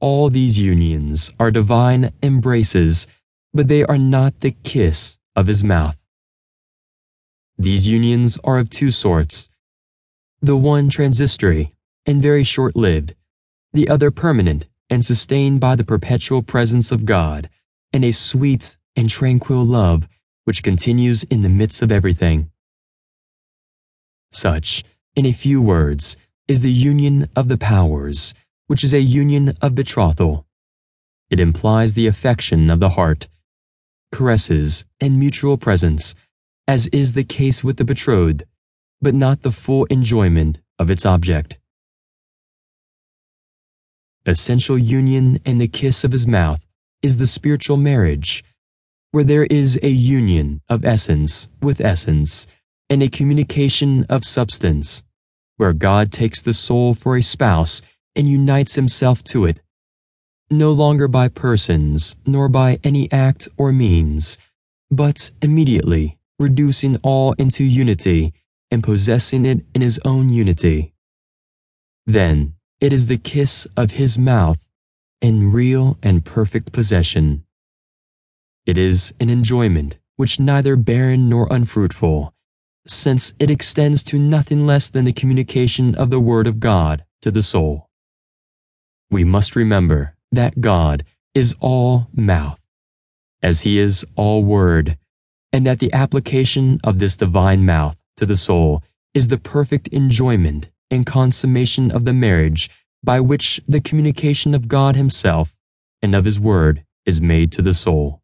all these unions are divine embraces, but they are not the kiss of his mouth. These unions are of two sorts. The one transitory and very short lived, the other permanent and sustained by the perpetual presence of God and a sweet and tranquil love which continues in the midst of everything. Such, in a few words, is the union of the powers, which is a union of betrothal. It implies the affection of the heart, caresses, and mutual presence, as is the case with the betrothed, but not the full enjoyment of its object. Essential union and the kiss of his mouth is the spiritual marriage, where there is a union of essence with essence and a communication of substance where God takes the soul for a spouse and unites himself to it, no longer by persons nor by any act or means, but immediately reducing all into unity and possessing it in his own unity. Then it is the kiss of his mouth in real and perfect possession. It is an enjoyment which neither barren nor unfruitful, since it extends to nothing less than the communication of the Word of God to the soul. We must remember that God is all mouth, as He is all Word, and that the application of this divine mouth to the soul is the perfect enjoyment and consummation of the marriage by which the communication of God Himself and of His Word is made to the soul.